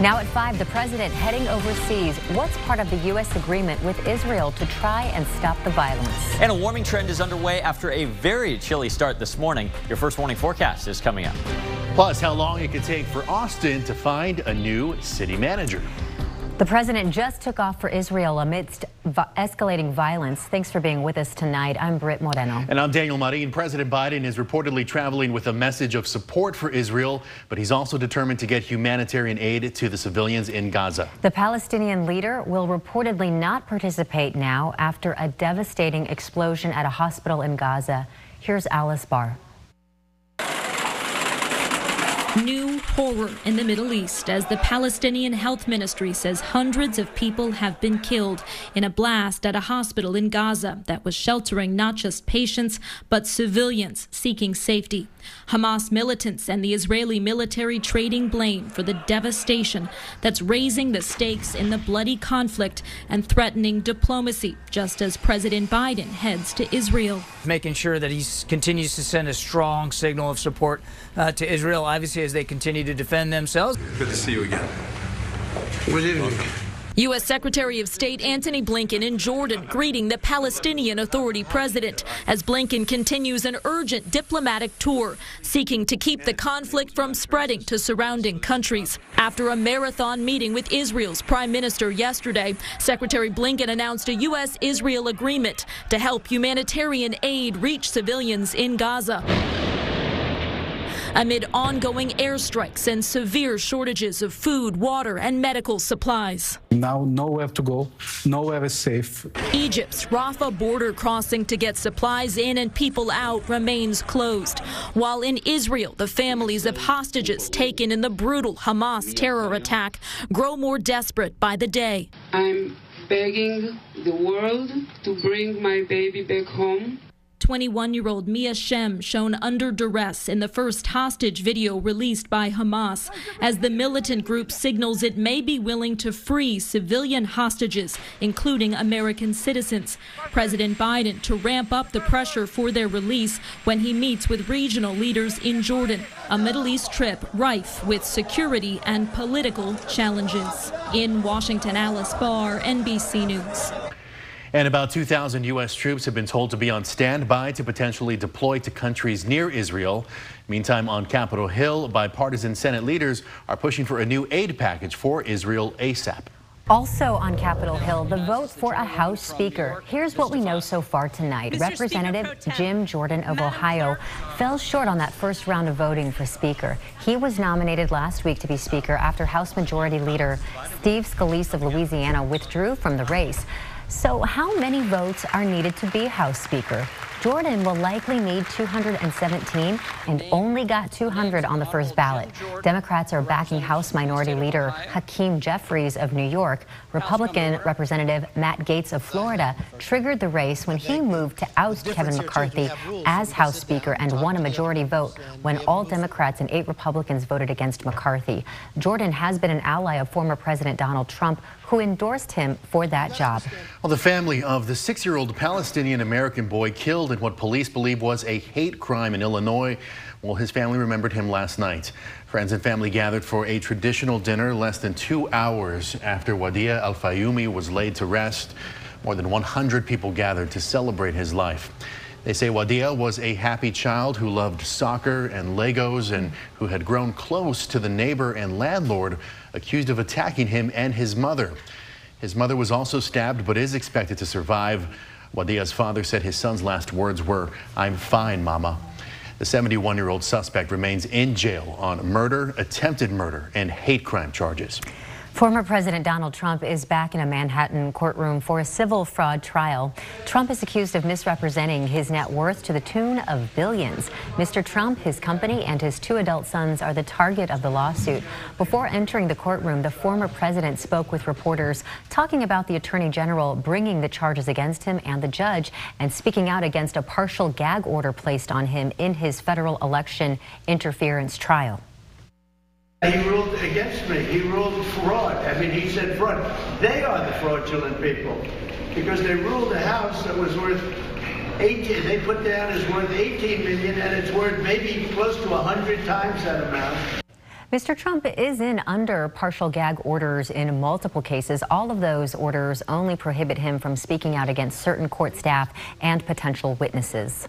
Now at 5, the president heading overseas. What's part of the U.S. agreement with Israel to try and stop the violence? And a warming trend is underway after a very chilly start this morning. Your first warning forecast is coming up. Plus, how long it could take for Austin to find a new city manager. The president just took off for Israel amidst escalating violence. Thanks for being with us tonight. I'm Britt Moreno. And I'm Daniel Marin. President Biden is reportedly traveling with a message of support for Israel, but he's also determined to get humanitarian aid to the civilians in Gaza. The Palestinian leader will reportedly not participate now after a devastating explosion at a hospital in Gaza. Here's Alice Barr. New horror in the Middle East as the Palestinian Health Ministry says hundreds of people have been killed in a blast at a hospital in Gaza that was sheltering not just patients but civilians seeking safety. Hamas militants and the Israeli military trading blame for the devastation that's raising the stakes in the bloody conflict and threatening diplomacy, just as President Biden heads to Israel. Making sure that he continues to send a strong signal of support uh, to Israel, obviously, as they continue to defend themselves. Good to see you again. Good evening. U.S. Secretary of State Antony Blinken in Jordan greeting the Palestinian Authority president as Blinken continues an urgent diplomatic tour seeking to keep the conflict from spreading to surrounding countries. After a marathon meeting with Israel's prime minister yesterday, Secretary Blinken announced a U.S. Israel agreement to help humanitarian aid reach civilians in Gaza amid ongoing airstrikes and severe shortages of food, water, and medical supplies. Now, nowhere to go, nowhere is safe. Egypt's Rafah border crossing to get supplies in and people out remains closed. While in Israel, the families of hostages taken in the brutal Hamas terror attack grow more desperate by the day. I'm begging the world to bring my baby back home. 21 year old Mia Shem shown under duress in the first hostage video released by Hamas as the militant group signals it may be willing to free civilian hostages, including American citizens. President Biden to ramp up the pressure for their release when he meets with regional leaders in Jordan, a Middle East trip rife with security and political challenges. In Washington, Alice Barr, NBC News. And about 2,000 U.S. troops have been told to be on standby to potentially deploy to countries near Israel. Meantime, on Capitol Hill, bipartisan Senate leaders are pushing for a new aid package for Israel ASAP. Also on Capitol Hill, the vote for a House Speaker. Here's what we know so far tonight. Representative Jim Jordan of Ohio fell short on that first round of voting for Speaker. He was nominated last week to be Speaker after House Majority Leader Steve Scalise of Louisiana withdrew from the race. So how many votes are needed to be House Speaker? Jordan will likely need 217 and only got 200 on the first ballot. Democrats are backing House Minority Leader Hakeem Jeffries of New York. Republican Representative Matt Gaetz of Florida triggered the race when he moved to oust Kevin McCarthy as House Speaker and won a majority vote when all Democrats and eight Republicans voted against McCarthy. Jordan has been an ally of former President Donald Trump, who endorsed him for that job. Well, the family of the six-year-old Palestinian American boy killed in what police believe was a hate crime in Illinois. Well, his family remembered him last night. Friends and family gathered for a traditional dinner less than two hours after Wadea Al Fayumi was laid to rest. More than 100 people gathered to celebrate his life. They say Wadea was a happy child who loved soccer and Legos and who had grown close to the neighbor and landlord accused of attacking him and his mother. His mother was also stabbed but is expected to survive. Wadea's father said his son's last words were, I'm fine, mama. The 71-year-old suspect remains in jail on murder, attempted murder, and hate crime charges. Former President Donald Trump is back in a Manhattan courtroom for a civil fraud trial. Trump is accused of misrepresenting his net worth to the tune of billions. Mr. Trump, his company, and his two adult sons are the target of the lawsuit. Before entering the courtroom, the former president spoke with reporters, talking about the attorney general bringing the charges against him and the judge, and speaking out against a partial gag order placed on him in his federal election interference trial. He ruled against me. He ruled fraud. I mean, he said fraud. They are the fraudulent people because they ruled a house that was worth 18. They put down is worth 18 million, and it's worth maybe close to 100 times that amount. Mr. Trump is in under partial gag orders in multiple cases. All of those orders only prohibit him from speaking out against certain court staff and potential witnesses.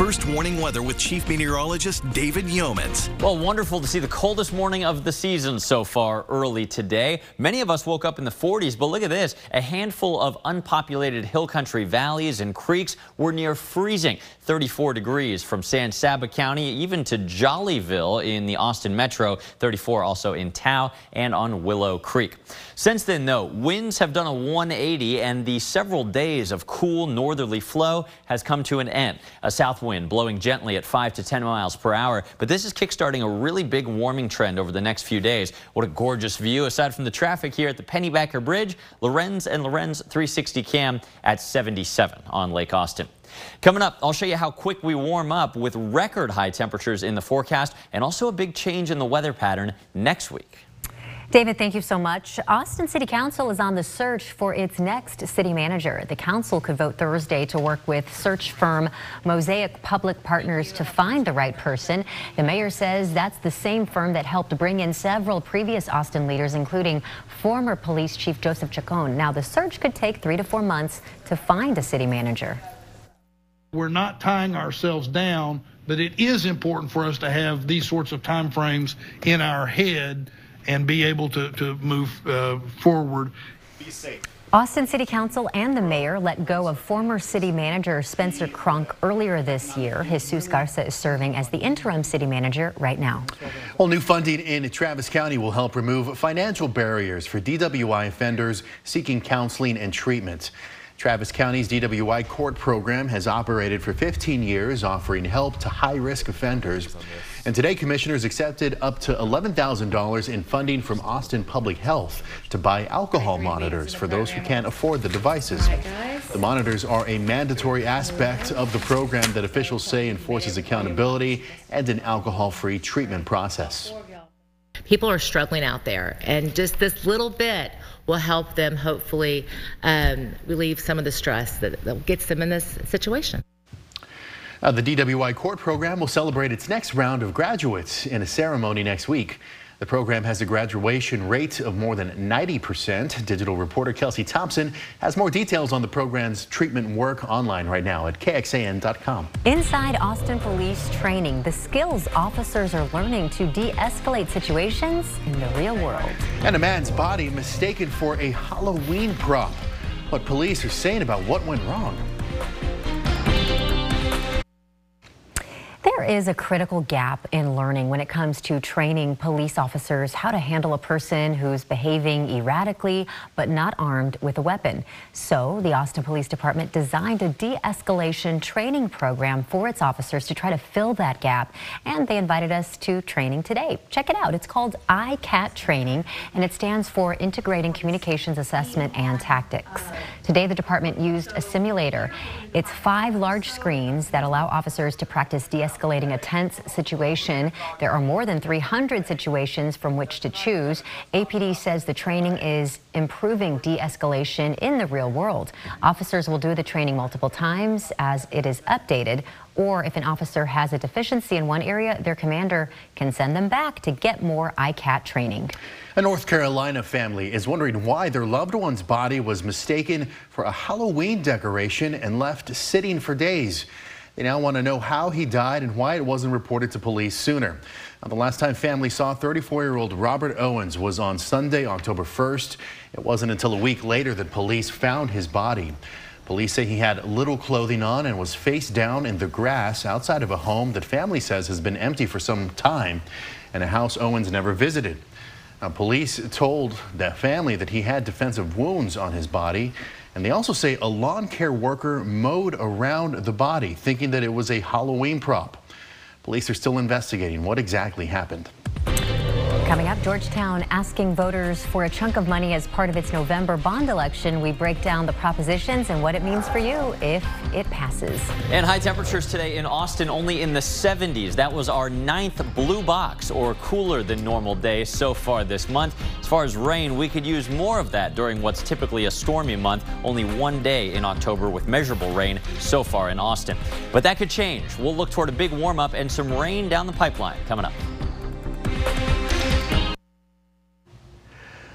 First warning weather with Chief Meteorologist David Yeomans. Well, wonderful to see the coldest morning of the season so far early today. Many of us woke up in the 40s, but look at this. A handful of unpopulated hill country valleys and creeks were near freezing. 34 degrees from San Saba County, even to Jollyville in the Austin Metro. 34 also in Taos and on Willow Creek. Since then, though, winds have done a 180 and the several days of cool northerly flow has come to an end. A south wind blowing gently at 5 to 10 miles per hour, but this is kickstarting a really big warming trend over the next few days. What a gorgeous view aside from the traffic here at the Pennybacker Bridge, Lorenz and Lorenz 360 cam at 77 on Lake Austin. Coming up, I'll show you how quick we warm up with record high temperatures in the forecast and also a big change in the weather pattern next week. David, thank you so much. Austin City Council is on the search for its next city manager. The council could vote Thursday to work with search firm Mosaic Public Partners to find the right person. The mayor says that's the same firm that helped bring in several previous Austin leaders, including former police chief Joseph Chacon. Now, the search could take three to four months to find a city manager. We're not tying ourselves down, but it is important for us to have these sorts of time frames in our head and be able to, to move uh, forward. Be safe. Austin City Council and the mayor let go of former city manager Spencer Cronk earlier this year. Jesus Garza is serving as the interim city manager right now. Well, new funding in Travis County will help remove financial barriers for DWI offenders seeking counseling and treatment. Travis County's DWI court program has operated for 15 years, offering help to high-risk offenders. And today, commissioners accepted up to $11,000 in funding from Austin Public Health to buy alcohol monitors for those who can't afford the devices. The monitors are a mandatory aspect of the program that officials say enforces accountability and an alcohol-free treatment process. People are struggling out there, and just this little bit will help them hopefully um, relieve some of the stress that, that gets them in this situation. Uh, the DWI court program will celebrate its next round of graduates in a ceremony next week. The program has a graduation rate of more than 90%. Digital reporter Kelsey Thompson has more details on the program's treatment work online right now at KXAN.com. Inside Austin Police Training, the skills officers are learning to de-escalate situations in the real world. And a man's body mistaken for a Halloween prop. What police are saying about what went wrong. There is a critical gap in learning when it comes to training police officers how to handle a person who's behaving erratically but not armed with a weapon. So the Austin Police Department designed a de-escalation training program for its officers to try to fill that gap. And they invited us to training today. Check it out. It's called ICAT training and it stands for Integrating Communications Assessment and Tactics. Today the department used a simulator. It's five large screens that allow officers to practice de-escalation escalating a tense situation. There are more than 300 situations from which to choose. APD says the training is improving de-escalation in the real world. Officers will do the training multiple times as it is updated or if an officer has a deficiency in one area, their commander can send them back to get more ICAT training. A North Carolina family is wondering why their loved one's body was mistaken for a Halloween decoration and left sitting for days. They now want to know how he died and why it wasn't reported to police sooner. Now, the last time family saw 34-year-old Robert Owens was on Sunday, October 1st. It wasn't until a week later that police found his body. Police say he had little clothing on and was face down in the grass outside of a home that family says has been empty for some time and a house Owens never visited. Now, police told that family that he had defensive wounds on his body and they also say a lawn care worker mowed around the body, thinking that it was a Halloween prop. Police are still investigating what exactly happened. Coming up, Georgetown asking voters for a chunk of money as part of its November bond election. We break down the propositions and what it means for you if it passes. And high temperatures today in Austin only in the 70s. That was our ninth blue box or cooler than normal day so far this month. As far as rain, we could use more of that during what's typically a stormy month. Only one day in October with measurable rain so far in Austin. But that could change. We'll look toward a big warm up and some rain down the pipeline coming up.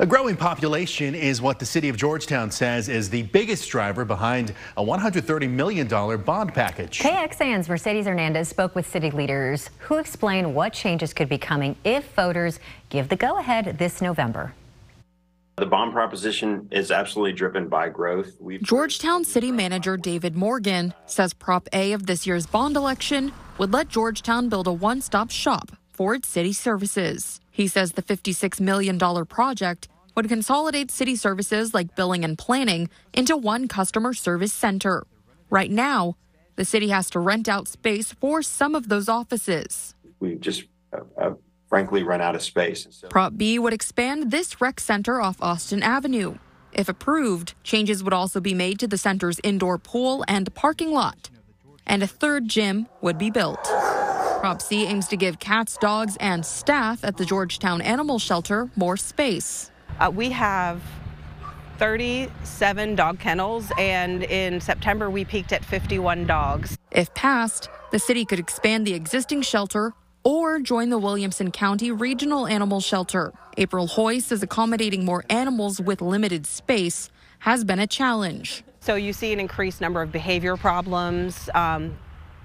A growing population is what the city of Georgetown says is the biggest driver behind a $130 million bond package. KXAN's Mercedes Hernandez spoke with city leaders who explain what changes could be coming if voters give the go-ahead this November. The bond proposition is absolutely driven by growth. We've Georgetown City Manager David Morgan says Prop A of this year's bond election would let Georgetown build a one stop shop for its city services. He says the $56 million project would consolidate city services like billing and planning into one customer service center. Right now, the city has to rent out space for some of those offices. We just uh, uh, frankly run out of space. So- Prop B would expand this rec center off Austin Avenue. If approved, changes would also be made to the center's indoor pool and parking lot. And a third gym would be built. Prop C aims to give cats, dogs, and staff at the Georgetown Animal Shelter more space. Uh, we have 37 dog kennels, and in September we peaked at 51 dogs. If passed, the city could expand the existing shelter or join the Williamson County Regional Animal Shelter. April Hoy says accommodating more animals with limited space has been a challenge. So you see an increased number of behavior problems. Um,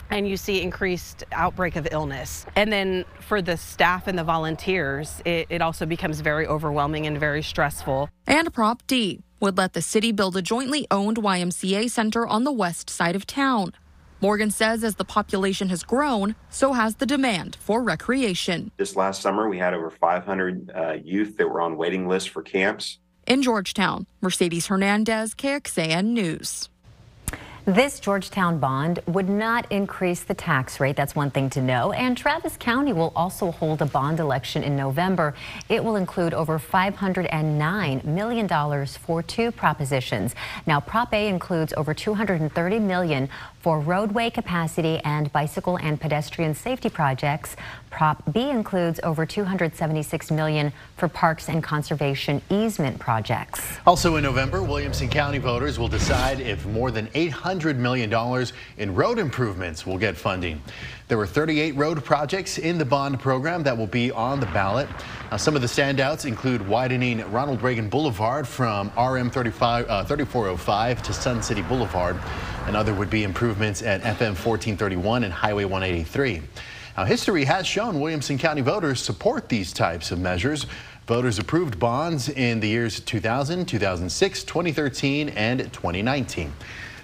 and you see increased outbreak of illness. And then for the staff and the volunteers, it, it also becomes very overwhelming and very stressful. And Prop D would let the city build a jointly owned YMCA center on the west side of town. Morgan says as the population has grown, so has the demand for recreation. This last summer, we had over 500 uh, youth that were on waiting lists for camps. In Georgetown, Mercedes Hernandez, KXAN News. This Georgetown bond would not increase the tax rate. That's one thing to know. And Travis County will also hold a bond election in November. It will include over $509 million for two propositions. Now, Prop A includes over $230 million for roadway capacity and bicycle and pedestrian safety projects. Prop B includes over 276 million for parks and conservation easement projects. Also in November, Williamson County voters will decide if more than $800 million in road improvements will get funding. There were 38 road projects in the bond program that will be on the ballot. Now, some of the standouts include widening Ronald Reagan Boulevard from RM 35, uh, 3405 to Sun City Boulevard. Another would be improvements at FM 1431 and Highway 183. Now, history has shown Williamson County voters support these types of measures. Voters approved bonds in the years 2000, 2006, 2013, and 2019.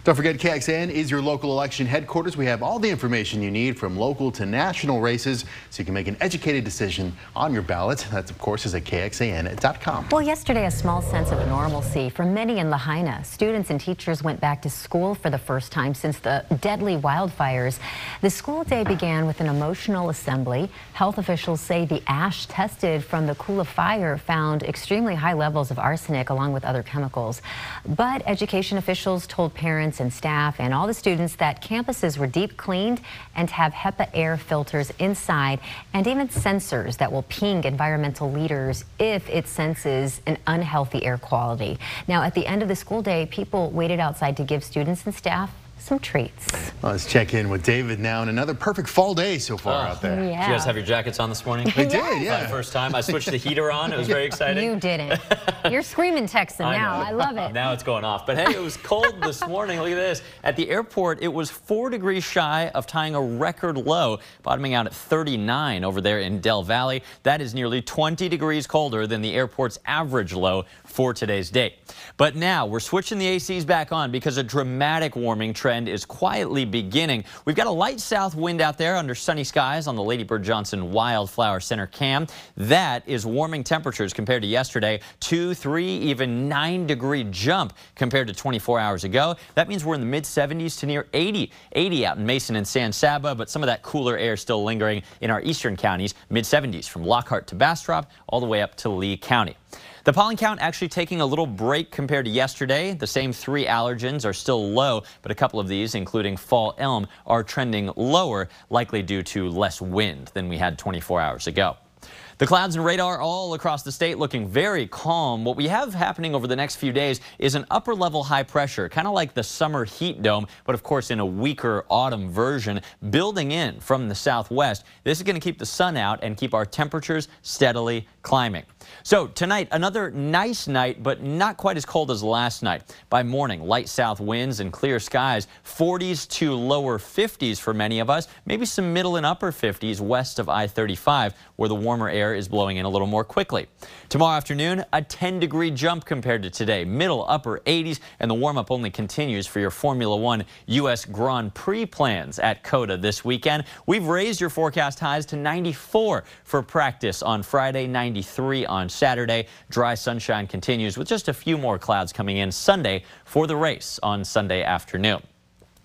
Don't forget, KXAN is your local election headquarters. We have all the information you need from local to national races so you can make an educated decision on your ballot. That, of course, is at KXAN.com. Well, yesterday, a small sense of normalcy for many in Lahaina. Students and teachers went back to school for the first time since the deadly wildfires. The school day began with an emotional assembly. Health officials say the ash tested from the Kula fire found extremely high levels of arsenic along with other chemicals. But education officials told parents and staff and all the students that campuses were deep cleaned and have HEPA air filters inside and even sensors that will ping environmental leaders if it senses an unhealthy air quality. Now, at the end of the school day, people waited outside to give students and staff some treats. Well, let's check in with David now and another perfect fall day so far oh, out there. Yeah. Did you guys have your jackets on this morning? I did, yeah. My first time. I switched the heater on. It was very exciting. You didn't. You're screaming texting I now. I love it. Now it's going off. But hey, it was cold this morning. Look at this. At the airport, it was four degrees shy of tying a record low, bottoming out at 39 over there in Del Valle. That is nearly 20 degrees colder than the airport's average low for today's date. But now we're switching the ACs back on because a dramatic warming trend is quietly beginning. We've got a light south wind out there under sunny skies on the Lady Bird Johnson Wildflower Center cam. That is warming temperatures compared to yesterday. Two, three, even nine degree jump compared to 24 hours ago. That means we're in the mid 70s to near 80. 80 out in Mason and San Saba, but some of that cooler air still lingering in our eastern counties. Mid 70s from Lockhart to Bastrop all the way up to Lee County. The pollen count actually taking a little break compared to yesterday. The same three allergens are still low, but a couple of these, including fall elm, are trending lower, likely due to less wind than we had 24 hours ago. The clouds and radar all across the state looking very calm. What we have happening over the next few days is an upper level high pressure, kind of like the summer heat dome, but of course in a weaker autumn version, building in from the southwest. This is going to keep the sun out and keep our temperatures steadily climbing. So tonight, another nice night, but not quite as cold as last night. By morning, light south winds and clear skies, 40s to lower 50s for many of us, maybe some middle and upper 50s west of I-35, where the warmer air is blowing in a little more quickly. Tomorrow afternoon, a 10 degree jump compared to today, middle upper 80s, and the warm up only continues for your Formula One U.S. Grand Prix plans at COTA this weekend. We've raised your forecast highs to 94 for practice on Friday, 93 on Saturday. Dry sunshine continues with just a few more clouds coming in Sunday for the race on Sunday afternoon.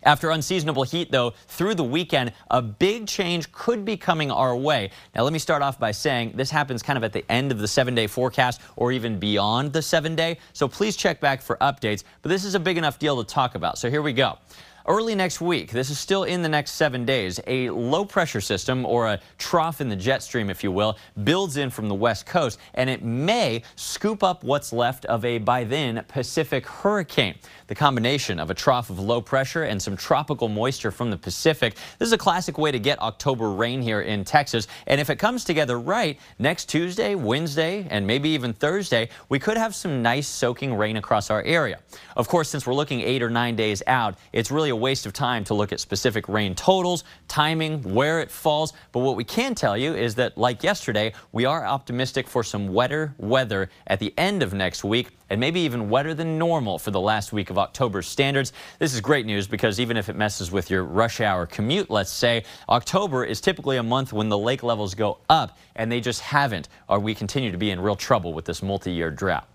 After unseasonable heat, though, through the weekend, a big change could be coming our way. Now, let me start off by saying this happens kind of at the end of the seven-day forecast or even beyond the seven-day, so please check back for updates. But this is a big enough deal to talk about, so here we go. Early next week, this is still in the next seven days, a low pressure system or a trough in the jet stream, if you will, builds in from the west coast and it may scoop up what's left of a by then Pacific hurricane. The combination of a trough of low pressure and some tropical moisture from the Pacific. This is a classic way to get October rain here in Texas. And if it comes together right, next Tuesday, Wednesday, and maybe even Thursday, we could have some nice soaking rain across our area. Of course, since we're looking eight or nine days out, it's really a waste of time to look at specific rain totals, timing, where it falls. But what we can tell you is that, like yesterday, we are optimistic for some wetter weather at the end of next week and maybe even wetter than normal for the last week of October standards. This is great news because even if it messes with your rush hour commute, let's say, October is typically a month when the lake levels go up, and they just haven't, or we continue to be in real trouble with this multi-year drought.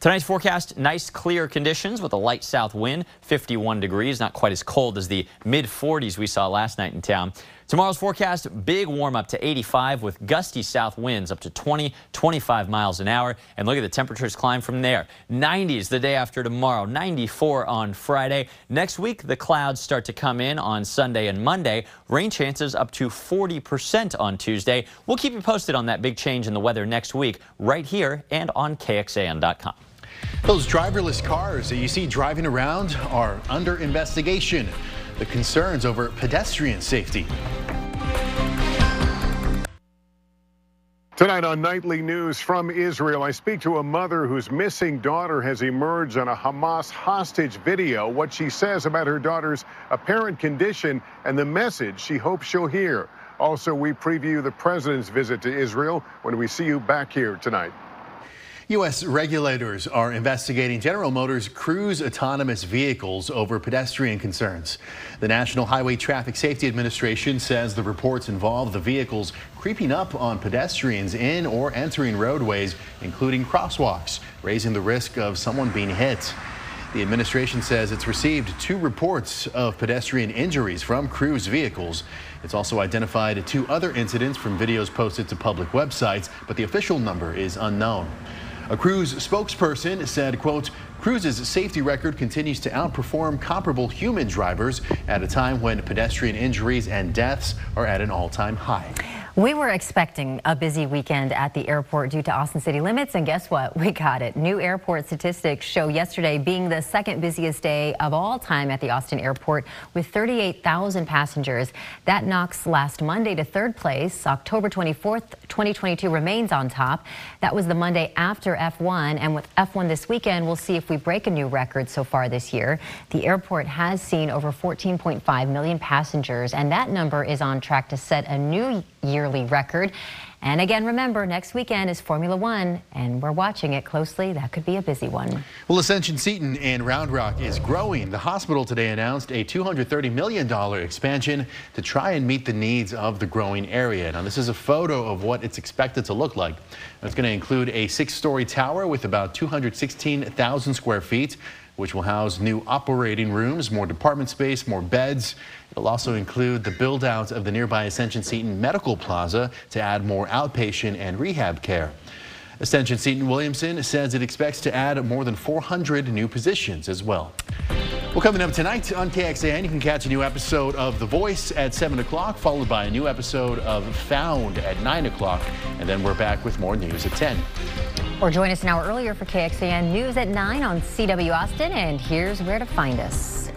Tonight's forecast, nice clear conditions with a light south wind, 51 degrees, not quite as cold as the mid 40s we saw last night in town. Tomorrow's forecast, big warm up to 85 with gusty south winds up to 20, 25 miles an hour. And look at the temperatures climb from there. 90s the day after tomorrow, 94 on Friday. Next week, the clouds start to come in on Sunday and Monday. Rain chances up to 40% on Tuesday. We'll keep you posted on that big change in the weather next week right here and on KXAN.com. Those driverless cars that you see driving around are under investigation. The concerns over pedestrian safety. Tonight on Nightly News from Israel, I speak to a mother whose missing daughter has emerged on a Hamas hostage video. What she says about her daughter's apparent condition and the message she hopes she'll hear. Also, we preview the president's visit to Israel when we see you back here tonight. U.S. regulators are investigating General Motors' Cruise autonomous vehicles over pedestrian concerns. The National Highway Traffic Safety Administration says the reports involve the vehicles creeping up on pedestrians in or entering roadways, including crosswalks, raising the risk of someone being hit. The administration says it's received two reports of pedestrian injuries from Cruise vehicles. It's also identified two other incidents from videos posted to public websites, but the official number is unknown. A Cruise spokesperson said, quote, Cruise's safety record continues to outperform comparable human drivers at a time when pedestrian injuries and deaths are at an all-time high. We were expecting a busy weekend at the airport due to Austin city limits, and guess what? We got it. New airport statistics show yesterday being the second busiest day of all time at the Austin airport with 38,000 passengers. That knocks last Monday to third place. October 24th, 2022 remains on top. That was the Monday after F1, and with F1 this weekend, we'll see if we break a new record so far this year. The airport has seen over 14.5 million passengers, and that number is on track to set a new yearly record. And again, remember, next weekend is Formula One, and we're watching it closely. That could be a busy one. Well, Ascension Seton in Round Rock is growing. The hospital today announced a $230 million expansion to try and meet the needs of the growing area. Now, this is a photo of what it's expected to look like. It's going to include a six-story tower with about 216,000 square feet, which will house new operating rooms, more department space, more beds. It'll also include the build out of the nearby Ascension Seton Medical Plaza to add more outpatient and rehab care. Ascension Seton Williamson says it expects to add more than 400 new positions as well. Well, coming up tonight on KXAN, you can catch a new episode of The Voice at 7 o'clock, followed by a new episode of Found at 9 o'clock. And then we're back with more news at 10. Or join us an hour earlier for KXAN News at 9 on CW Austin. And here's where to find us.